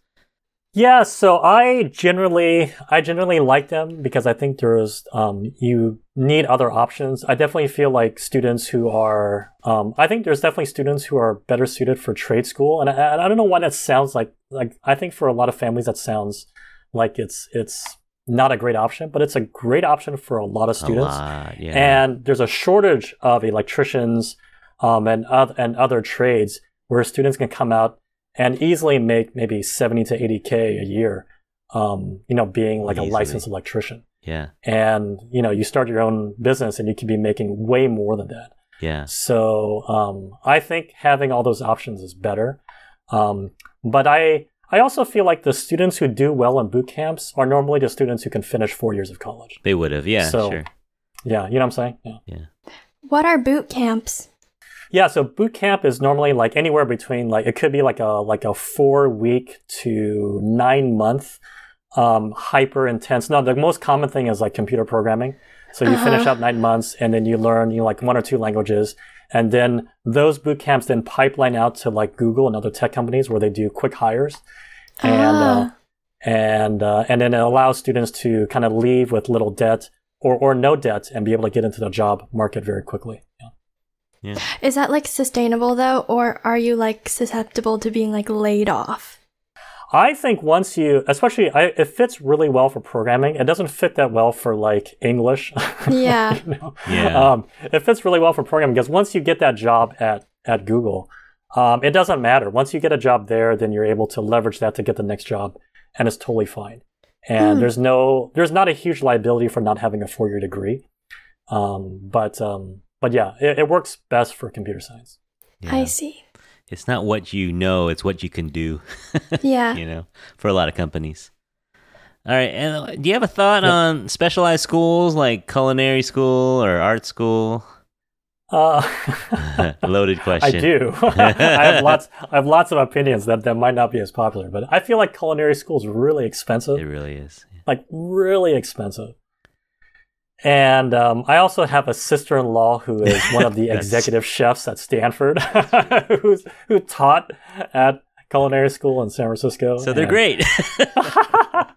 Yeah, so I generally I generally like them because I think there's um, you need other options. I definitely feel like students who are um, I think there's definitely students who are better suited for trade school, and I, I don't know why that sounds like like I think for a lot of families that sounds like it's it's not a great option, but it's a great option for a lot of students.
Lot, yeah.
And there's a shortage of electricians um, and, oth- and other trades where students can come out and easily make maybe 70 to 80K a year, um, you know, being like
Easily.
a licensed electrician.
yeah,
And, you know, you start your own business and you can be making way more than that.
yeah,
So um, I think having all those options is better. Um, but I I also feel like the students who do well in boot camps are normally the students who can finish four years of college.
they would have. Yeah,
So-
sure.
Yeah, you know what I'm saying? Yeah.
What are boot camps?
Yeah, so boot camp is normally like anywhere between like it could be like a like a four week to nine month um, hyper intense. No, the most common thing is like computer programming. So you finish
Uh-huh.
out nine months and then you learn you know, like one or two languages, and then those boot camps then pipeline out to like Google and other tech companies where they do quick hires, and uh,
Ah.
and uh, and then it allows students to kind of leave with little debt or or no debt and be able to get into the job market very quickly. Yeah.
Is that like sustainable though, or are you like susceptible to being like laid off?
I think once you, especially, I, it fits really well for programming. It doesn't fit that well for like English.
Yeah.
you know?
Yeah.
Um, it fits really well for programming because once you get that job at at Google, um, it doesn't matter. Once you get a job there, then you're able to leverage that to get the next job, and it's totally fine. And
Hmm.
there's no, there's not a huge liability for not having a four year degree. Um, but um, but yeah, it, it works best for computer science.
yeah.
I see.
It's not what you know; it's what you can do.
Yeah.
you know, for a lot of companies. All right. And uh, do you have a thought on specialized schools like culinary school or art school?
Uh,
Loaded question.
I do. I have lots. I have lots of opinions that that might not be as popular, but I feel like culinary school is really expensive.
It really is.
like really expensive. And um, I also have a sister-in-law who is one of the executive chefs at Stanford, who's who taught at culinary school in San Francisco.
So they're
and
great.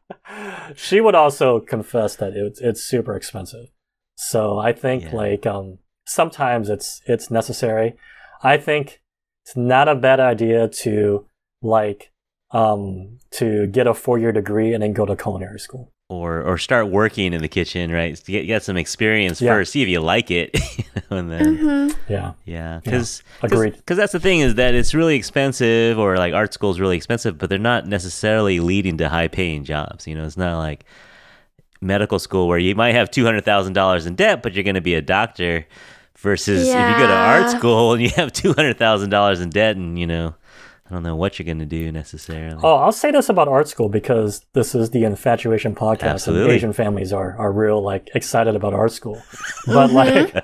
she would also confess that it's it's super expensive. So I think
Yeah.
like um, sometimes it's it's necessary. I think it's not a bad idea to like um, to get a four-year degree and then go to culinary school.
Or or start working in the kitchen, right? Get, get some experience
Yeah.
first, see if you like it, you know, and then
hmm
Yeah.
yeah, because
Agreed.
Because that's the thing is that it's really expensive, or like art school is really expensive, but they're not necessarily leading to high paying jobs. You know, it's not like medical school where you might have two hundred thousand dollars in debt, but you're going to be a doctor. Versus if you go to art school and you have two hundred thousand dollars in debt, and you know, I don't know what you're going to do necessarily.
Oh, I'll say this about art school because this is the Infatuasian podcast,
Absolutely.
and Asian families are are real like excited about art school. But like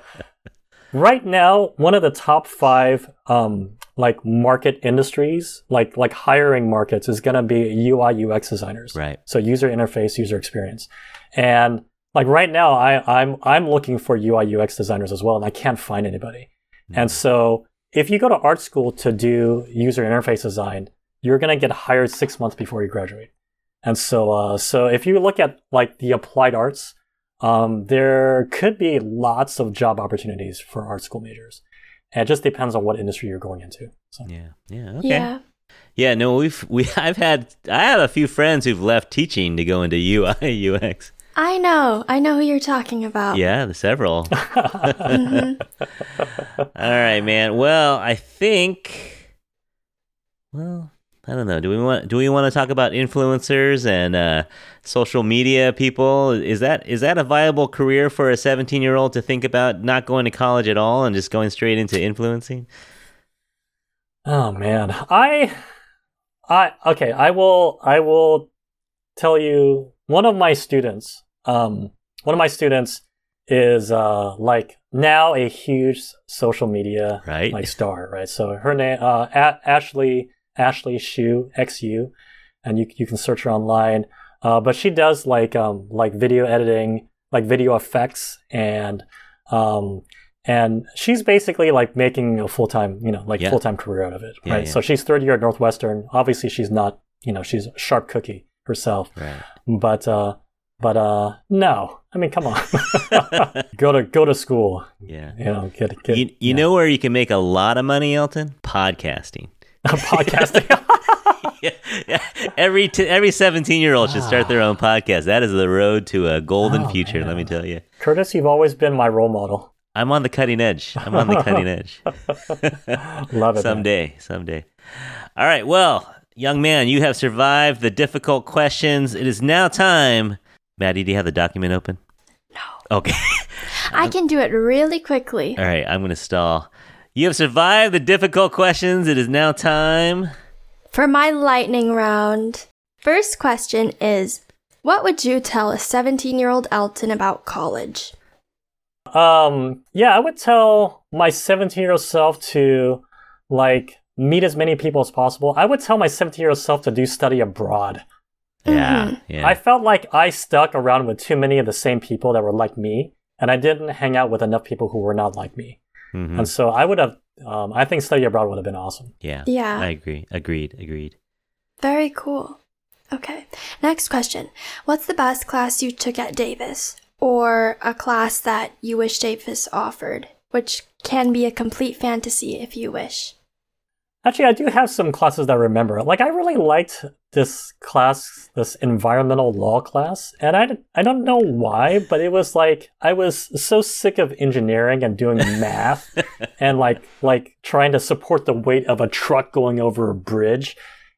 right now, one of the top five um like market industries, like like hiring markets, is gonna be UI UX designers.
Right.
So user interface, user experience, and like right now, I I'm I'm looking for UI UX designers as well, and I can't find anybody. And so if you go to art school to do user interface design, you're going to get hired six months before you graduate. And so, uh, so if you look at like the applied arts, um, there could be lots of job opportunities for art school majors. And it just depends on what industry you're going into. So,
Yeah. Yeah. Okay.
Yeah.
Yeah, no, we've we I've had I have a few friends who've left teaching to go into UI UX.
I know. I know who you're talking about.
Yeah, the several.
Mhm.
All right, man. Well, I think well, I don't know. Do we want do we want to talk about influencers and uh, social media people? Is that is that a viable career for a 17-year-old to think about not going to college at all and just going straight into influencing?
oh man, I, I, okay, I will, I will tell you one of my students, um, one of my students is, uh, like now a huge social media
Right?
like star, right? So her name, uh, at Ashley, Ashley Shu, XU, and you, you can search her online. Uh, but she does like, um, like video editing, like video effects and, um, and she's basically like making a full-time, you know, like
Yeah.
full-time career out of it,
Yeah,
right?
yeah.
So she's third year at Northwestern. Obviously she's not, you know, she's a sharp cookie herself,
Right.
but, uh, but, uh, no, I mean, come on, go to, go to school,
Yeah.
you know, get, get,
You, you
yeah.
know where you can make a lot of money, Elton? Podcasting.
podcasting.
yeah, yeah. Every t- every 17 year old should start their own podcast. That is the road to a golden
Oh,
future, let me tell you.
Curtis, you've always been my role model.
I'm on the cutting edge. I'm on the cutting edge.
Love it. man.
someday, someday. All right. Well, young man, you have survived the difficult questions. It is now time. Maddie, do you have the document open? No. Okay.
I can do it really quickly.
All right. I'm going to stall. You have survived the difficult questions. It is now time.
For my lightning round, first question is What would you tell a 17 year old Elton about college?
Um, yeah, I would tell my 17 year old self to like meet as many people as possible. I would tell my 17 year old self to do study abroad.
Yeah.
Mhm.
Yeah.
I felt like I stuck around with too many of the same people that were like me, and I didn't hang out with enough people who were not like me.
Mhm.
And so I would have, um, I think study abroad would have been awesome.
Yeah.
Yeah.
I agree. Agreed. Agreed.
Very cool. Okay. Next question What's the best class you took at Davis? Or a class that you wish Davis offered, which can be a complete fantasy if you wish.
Actually, I do have some classes that I remember. Like, I really liked this class, this environmental law class. And I, I don't know why, but it was like, I was so sick of engineering and doing math and like, like trying to support the weight of a truck going over a bridge.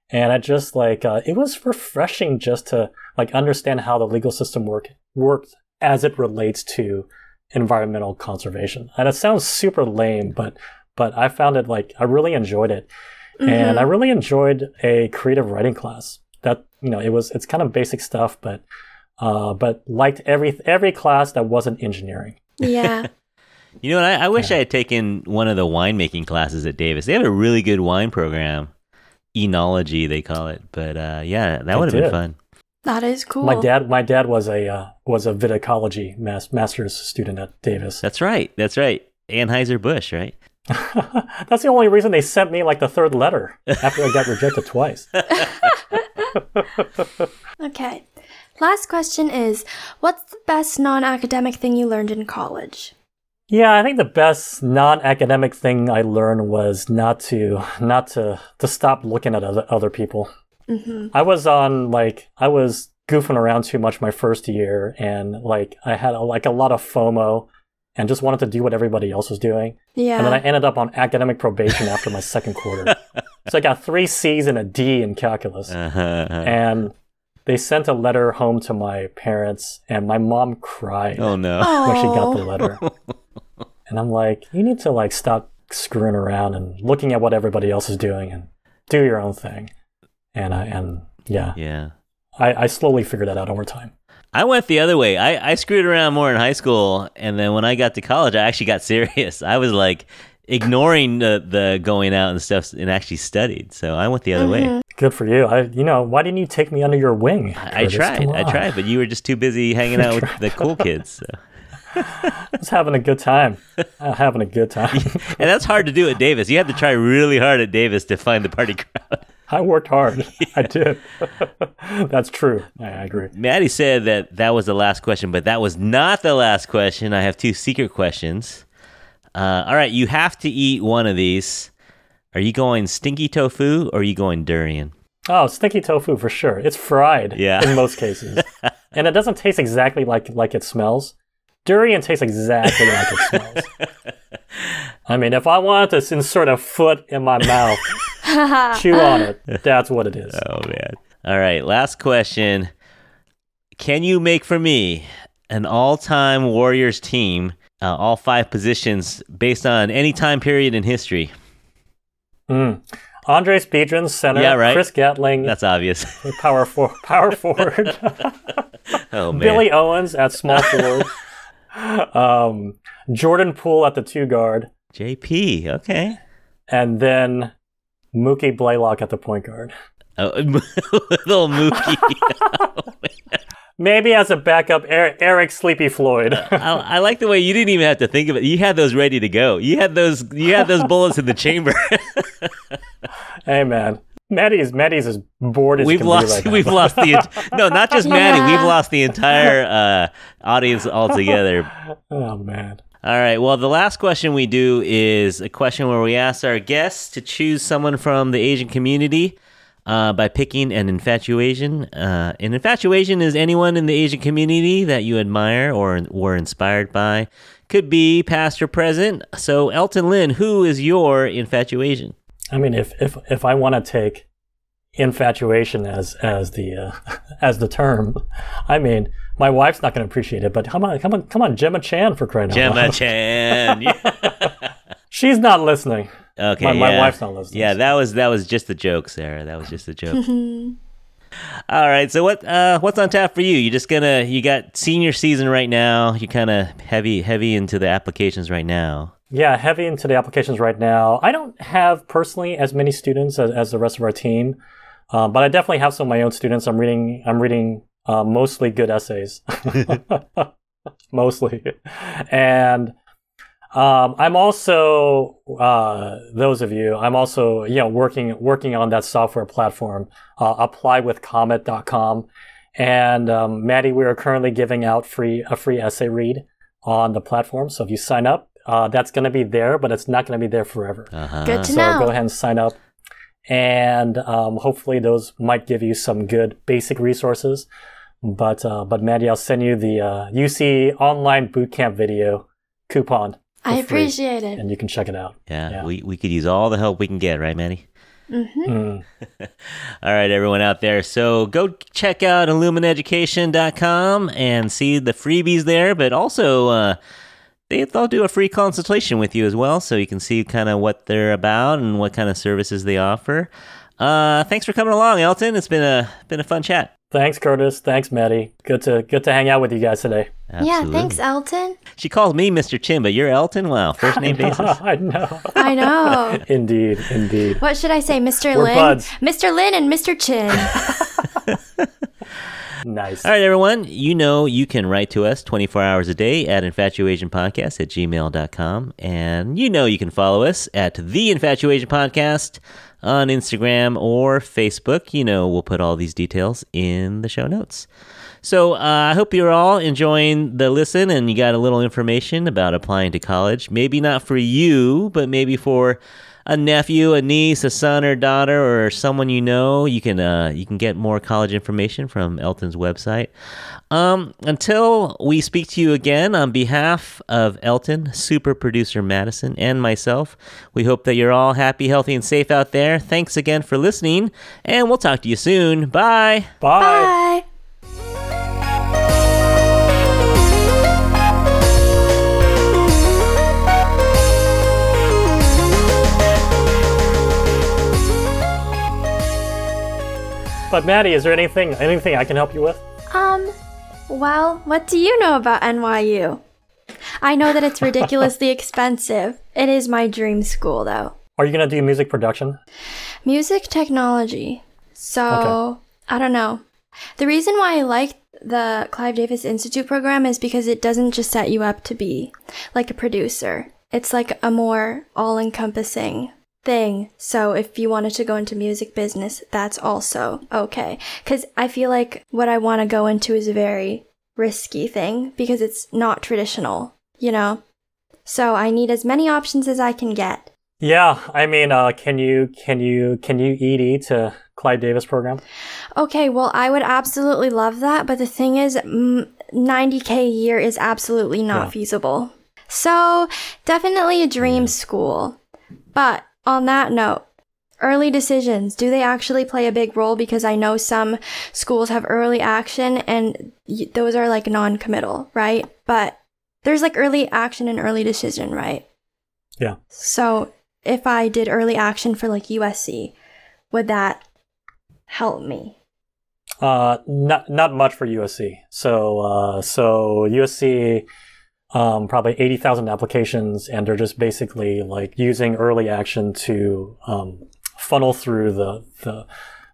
And I just like, uh, it was refreshing just to like understand how the legal system work, worked as it relates to environmental conservation. And it sounds super lame, but but I found it like I really enjoyed it. And I really enjoyed a creative writing class. that you know it was it's kind of basic stuff, but uh, but liked every every class that wasn't engineering.
Yeah.
You know what? I, I wish I had taken one of the winemaking classes at Davis. They have a really good wine program, enology they call it. But uh, yeah, that would have been fun.
that is cool.
My dad my dad was a uh, was a viticology mas- master's student at Davis.
That's right. That's right. Anheuser Busch, right?
That's the only reason they sent me like the third letter after I got rejected twice.
Okay. Last question is What's the best non academic thing you learned in college?
Yeah, I think the best non-academic thing I learned was not to not to to stop looking at other other people.
hmm
I was on like I was goofing around too much my first year, and like I had a, like a lot of FOMO, and just wanted to do what everybody else was doing.
Yeah.
And then I ended up on academic probation after my second quarter. So I got three C's and a D in calculus.
Uh-huh.
And they sent a letter home to my parents, and my mom cried
Oh no.
when she got the letter. and I'm like, you need to like stop screwing around and looking at what everybody else is doing and do your own thing. And I and yeah,
Yeah.
I, I slowly figured that out over time.
I went the other way. I, I screwed around more in high school, and then when I got to college, I actually got serious. I was like ignoring the, the going out and stuff, and actually studied. So I went the other way.
Good for you. I you know why didn't you take me under your wing?
I, I tried. I tried, but you were just too busy hanging out with the cool kids. So.
I was having a good time. Uh, having a good time.
And that's hard to do at Davis. You have to try really hard at Davis to find the party crowd.
I worked hard. I did. That's true. I, I agree.
Maddie said that that was the last question, but that was not the last question. I have two secret questions. Uh, all right, you have to eat one of these. Are you going stinky tofu or are you going durian?
Oh, stinky tofu for sure. It's fried
Yeah.
in most cases. and it doesn't taste exactly like like it smells. Durian tastes exactly like it smells. I mean, if I wanted to insert a foot in my mouth, chew on it, that's what it is.
Oh man. All right, last question. Can you make for me an all-time Warriors team, uh, all five positions based on any time period in history?
Mm. Andris Biedrins, center.
Yeah, right.
Chris Gatling,
That's obvious.
power for, power forward.
oh man.
Billy Owens at small forward. um, Jordan Poole at the two guard,
JP. Okay.
and then Mookie Blaylock at the point guard.
Oh, little Mookie.
Maybe as a backup, Eric, Eric Sleepy Floyd.
I, I like the way you didn't even have to think of it. You had those ready to go. You had those. You had those bullets in the chamber.
hey man, Maddie's Maddie's as bored as
we've
can be
lost.
right
we've lost the. No, not just Maddie.
Yeah.
We've lost the entire uh, audience altogether.
Oh man.
All right. Well, the last question we do is a question where we ask our guests to choose someone from the Asian community uh, by picking an infatuation. Uh, an infatuation is anyone in the Asian community that you admire or were inspired by. Could be past or present. So, Elton Lin, who is your infatuation?
I mean, if if if I want to take infatuation as as the uh, as the term, I mean, my wife's not going to appreciate it. But come on, come on, come on, Gemma Chan for crying out loud. Gemma.
Chan. Yeah.
She's not listening.
Okay.
My- my wife's not listening,
Yeah, that was that was just a joke, Sarah. That was just a joke. All right. So what uh, what's on tap for you? You just gonna you got senior season right now. You kind of heavy heavy into the applications right now.
Yeah, heavy into the applications right now. I don't have personally as many students as, as the rest of our team, uh, but I definitely have some of my own students. I'm reading. I'm reading uh, mostly good essays, mostly, and um, I'm also uh, those of you. I'm also you know working working on that software platform, uh, applywithcomet.com. And um, Maddie, we are currently giving out free a free essay read on the platform. So if you sign up, uh, that's going to be there, but it's not going to be there forever.
Uh-huh.
Good to
So
know.
go ahead and sign up. And um, hopefully those might give you some good basic resources. But uh, but Maddie, I'll send you the uh, UC online bootcamp video coupon,
I
for free.
appreciate it.
and you can check it out.
Yeah,
Yeah.
we we could use all the help we can get, right, Manny?
hmm
Mm.
All right, everyone out there. So go check out ilumineducation.com and see the freebies there, but also uh, they, they'll do a free consultation with you as well, so you can see kind of what they're about and what kind of services they offer. Uh, thanks for coming along, Elton. It's been a been a fun chat.
Thanks, Curtis. Thanks, Maddie. Good to good to hang out with you guys today.
Yeah, thanks, Elton.
She calls me Mr. Chin, but you're Elton. Wow, first name basis.
I know.
I know.
indeed, indeed.
what should I say, Mr.
We're
Lin?
buds.
Mr. Lin and Mr. Chin.
Nice.
All right, everyone. You know you can write to us 24 hours a day at infatuasianpodcast at gmail.com. And you know you can follow us at The Infatuasian Podcast on Instagram or Facebook. You know we'll put all these details in the show notes. So uh, I hope you're all enjoying the listen and you got a little information about applying to college. Maybe not for you, but maybe for a nephew, a niece, a son or daughter, or someone you know, you can uh, you can get more college information from Elton's website. Um, until we speak to you again, on behalf of Elton, super producer Madison, and myself, we hope that you're all happy, healthy, and safe out there. Thanks again for listening, and we'll talk to you soon. Bye.
Bye.
Bye.
But Maddie, is there anything anything I can help you with?
Um, well, what do you know about NYU? I know that it's ridiculously expensive. It is my dream school, though.
Are you gonna do music production?
Music technology. So, I don't know. The reason why I like the Clive Davis Institute program is because it doesn't just set you up to be like a producer. It's like a more all encompassing thing. So if you wanted to go into music business, that's also okay. Cause I feel like what I want to go into is a very risky thing because it's not traditional, you know? So I need as many options as I can get.
Yeah, I mean, uh, can you can you can you ED to Clive Davis program?
Okay, well, I would absolutely love that, but the thing is, mm, 90k a year is absolutely not
Yeah.
feasible. So, definitely a dream school. But on that note, early decisions, do they actually play a big role? Because I know some schools have early action and those are like non committal, right? But there's like early action and early decision, right?
Yeah.
So, if I did early action for like USC, would that help me?
Uh, not not much for USC. So uh, so USC, um, probably eighty thousand applications, and they're just basically like using early action to um, funnel through the the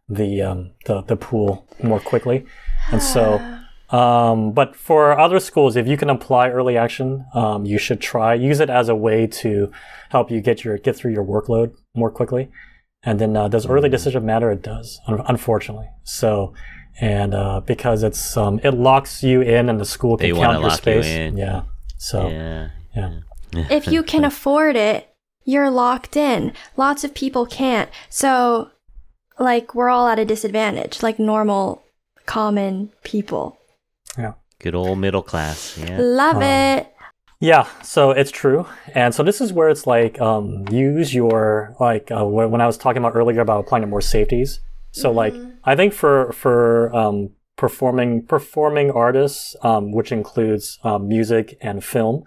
the um, the the pool more quickly, and so. Um, but for other schools, if you can apply early action, um, you should try use it as a way to help you get your get through your workload more quickly. And then uh, does early decision matter? It does, unfortunately. So, and uh, because it's um, it locks you in, and the school can
wanna
count your
lock you
space.
in.
Yeah. So
Yeah.
yeah.
if you can afford it, you're locked in. Lots of people can't. So, like, we're all at a disadvantage, like normal, common people. Yeah.
Good old middle class. Yeah.
Love
Um,
it.
Yeah, so it's true, and so this is where it's like um, use your like uh, when, when I was talking about earlier about applying to more safeties. So like I think for for um, performing performing artists, um, which includes um, music and film,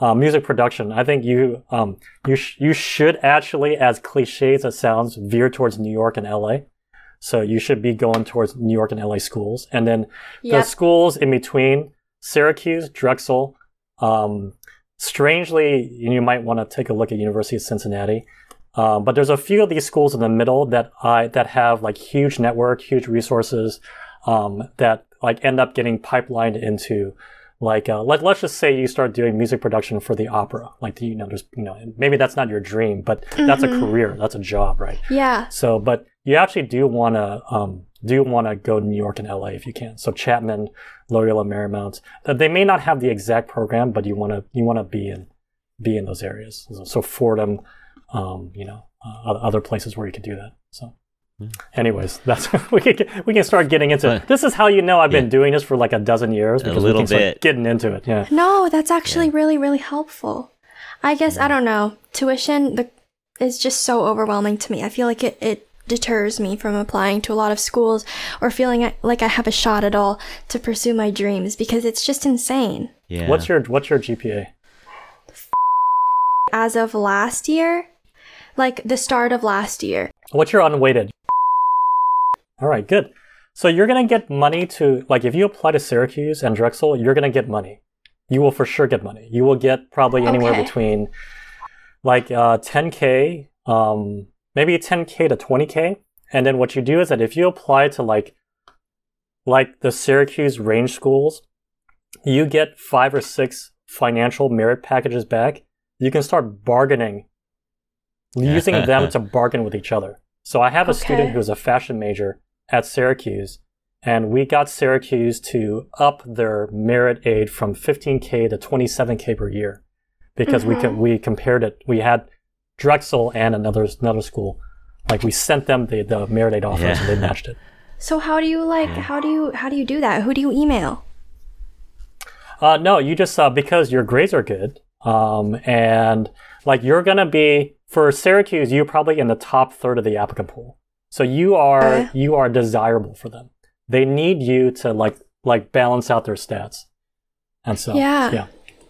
uh, music production, I think you um, you sh- you should actually, as cliche as it sounds, veer towards New York and LA. So you should be going towards New York and LA schools, and then
Yep.
the schools in between Syracuse, Drexel. Um, strangely, you might want to take a look at University of Cincinnati. Um, but there's a few of these schools in the middle that I that have like huge network, huge resources um, that like end up getting pipelined into like uh, let let's just say you start doing music production for the opera. Like you know, there's you know maybe that's not your dream, but that's a career, that's a job, right?
Yeah.
So, but you actually do want to um, do want to go to New York and LA if you can. So Chapman, Loyola Marymount. That they may not have the exact program, but you want to you want to be in be in those areas. So, so Fordham, um, you know, uh, other places where you can do that. So. Anyways, that's we can we can start getting into it.
But-
This is how you know I've been
Yeah.
doing this for like a dozen years because
little
we can start
bit.
getting into it. Yeah.
No, that's actually really, really helpful. I guess, I don't know. Tuition the, is just so overwhelming to me. I feel like it, it deters me from applying to a lot of schools or feeling like I have a shot at all to pursue my dreams because it's just insane.
Yeah.
What's your what's your GPA?
As of last year, like the start of last year,
What's your unweighted? All right, good. So you're gonna get money to like if you apply to Syracuse and Drexel, you're gonna get money. You will for sure get money. You will get probably anywhere
Okay.
between like uh, 10k, um, maybe 10k to 20k. And then what you do is that if you apply to like like the Syracuse range schools, you get five or six financial merit packages back. You can start bargaining, using them to bargain with each other. So I have a student who's a fashion major at Syracuse, and we got Syracuse to up their merit aid from 15k to 27k per year because we co- we compared it. We had Drexel and another another school. Like we sent them the, the merit aid offers and they matched it.
So how do you like how do you how do you do that? Who do you email?
Uh, no, you just uh, because your grades are good, um, and like you're gonna be for Syracuse, you're probably in the top third of the applicant pool. So you are
Okay.
you are desirable for them. They need you to like like balance out their stats, and so
Yeah.
yeah.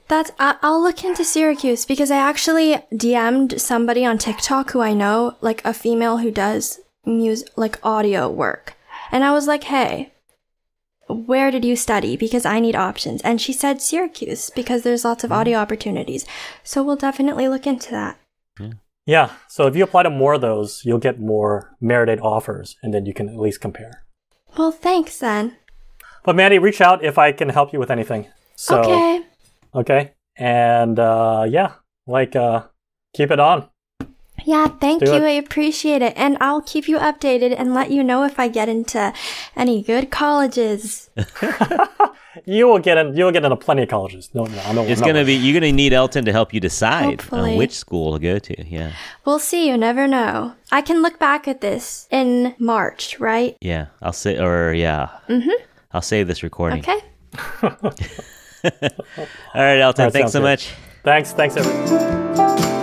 That's I, I'll look into Syracuse because I actually DM'd somebody on TikTok who I know, like a female who does music like audio work. And I was like, "Hey, where did you study because I need options." And she said Syracuse because there's lots of mm-hmm. audio opportunities. So we'll definitely look into that.
Yeah, so if you apply to more of those, you'll get more merit aid offers, and then you can at least compare.
Well, thanks then.
But Maddie, reach out if I can help you with anything. So
okay.
okay, and uh, yeah, like uh, keep it on.
Yeah, thank
Do
you.
it.
I appreciate it. And I'll keep you updated and let you know if I get into any good colleges.
You will get in. You will get into plenty of colleges. No, no, no.
It's
no.
gonna be you're gonna need Elton to help you decide
Hopefully.
on which school to go to. Yeah,
We'll see. You never know. I can look back at this in March, right?
yeah. I'll say or yeah. Mm-hmm. I'll save this recording.
Okay.
All right, Elton.
All right,
thanks so
good.
much.
Thanks. Thanks, everyone.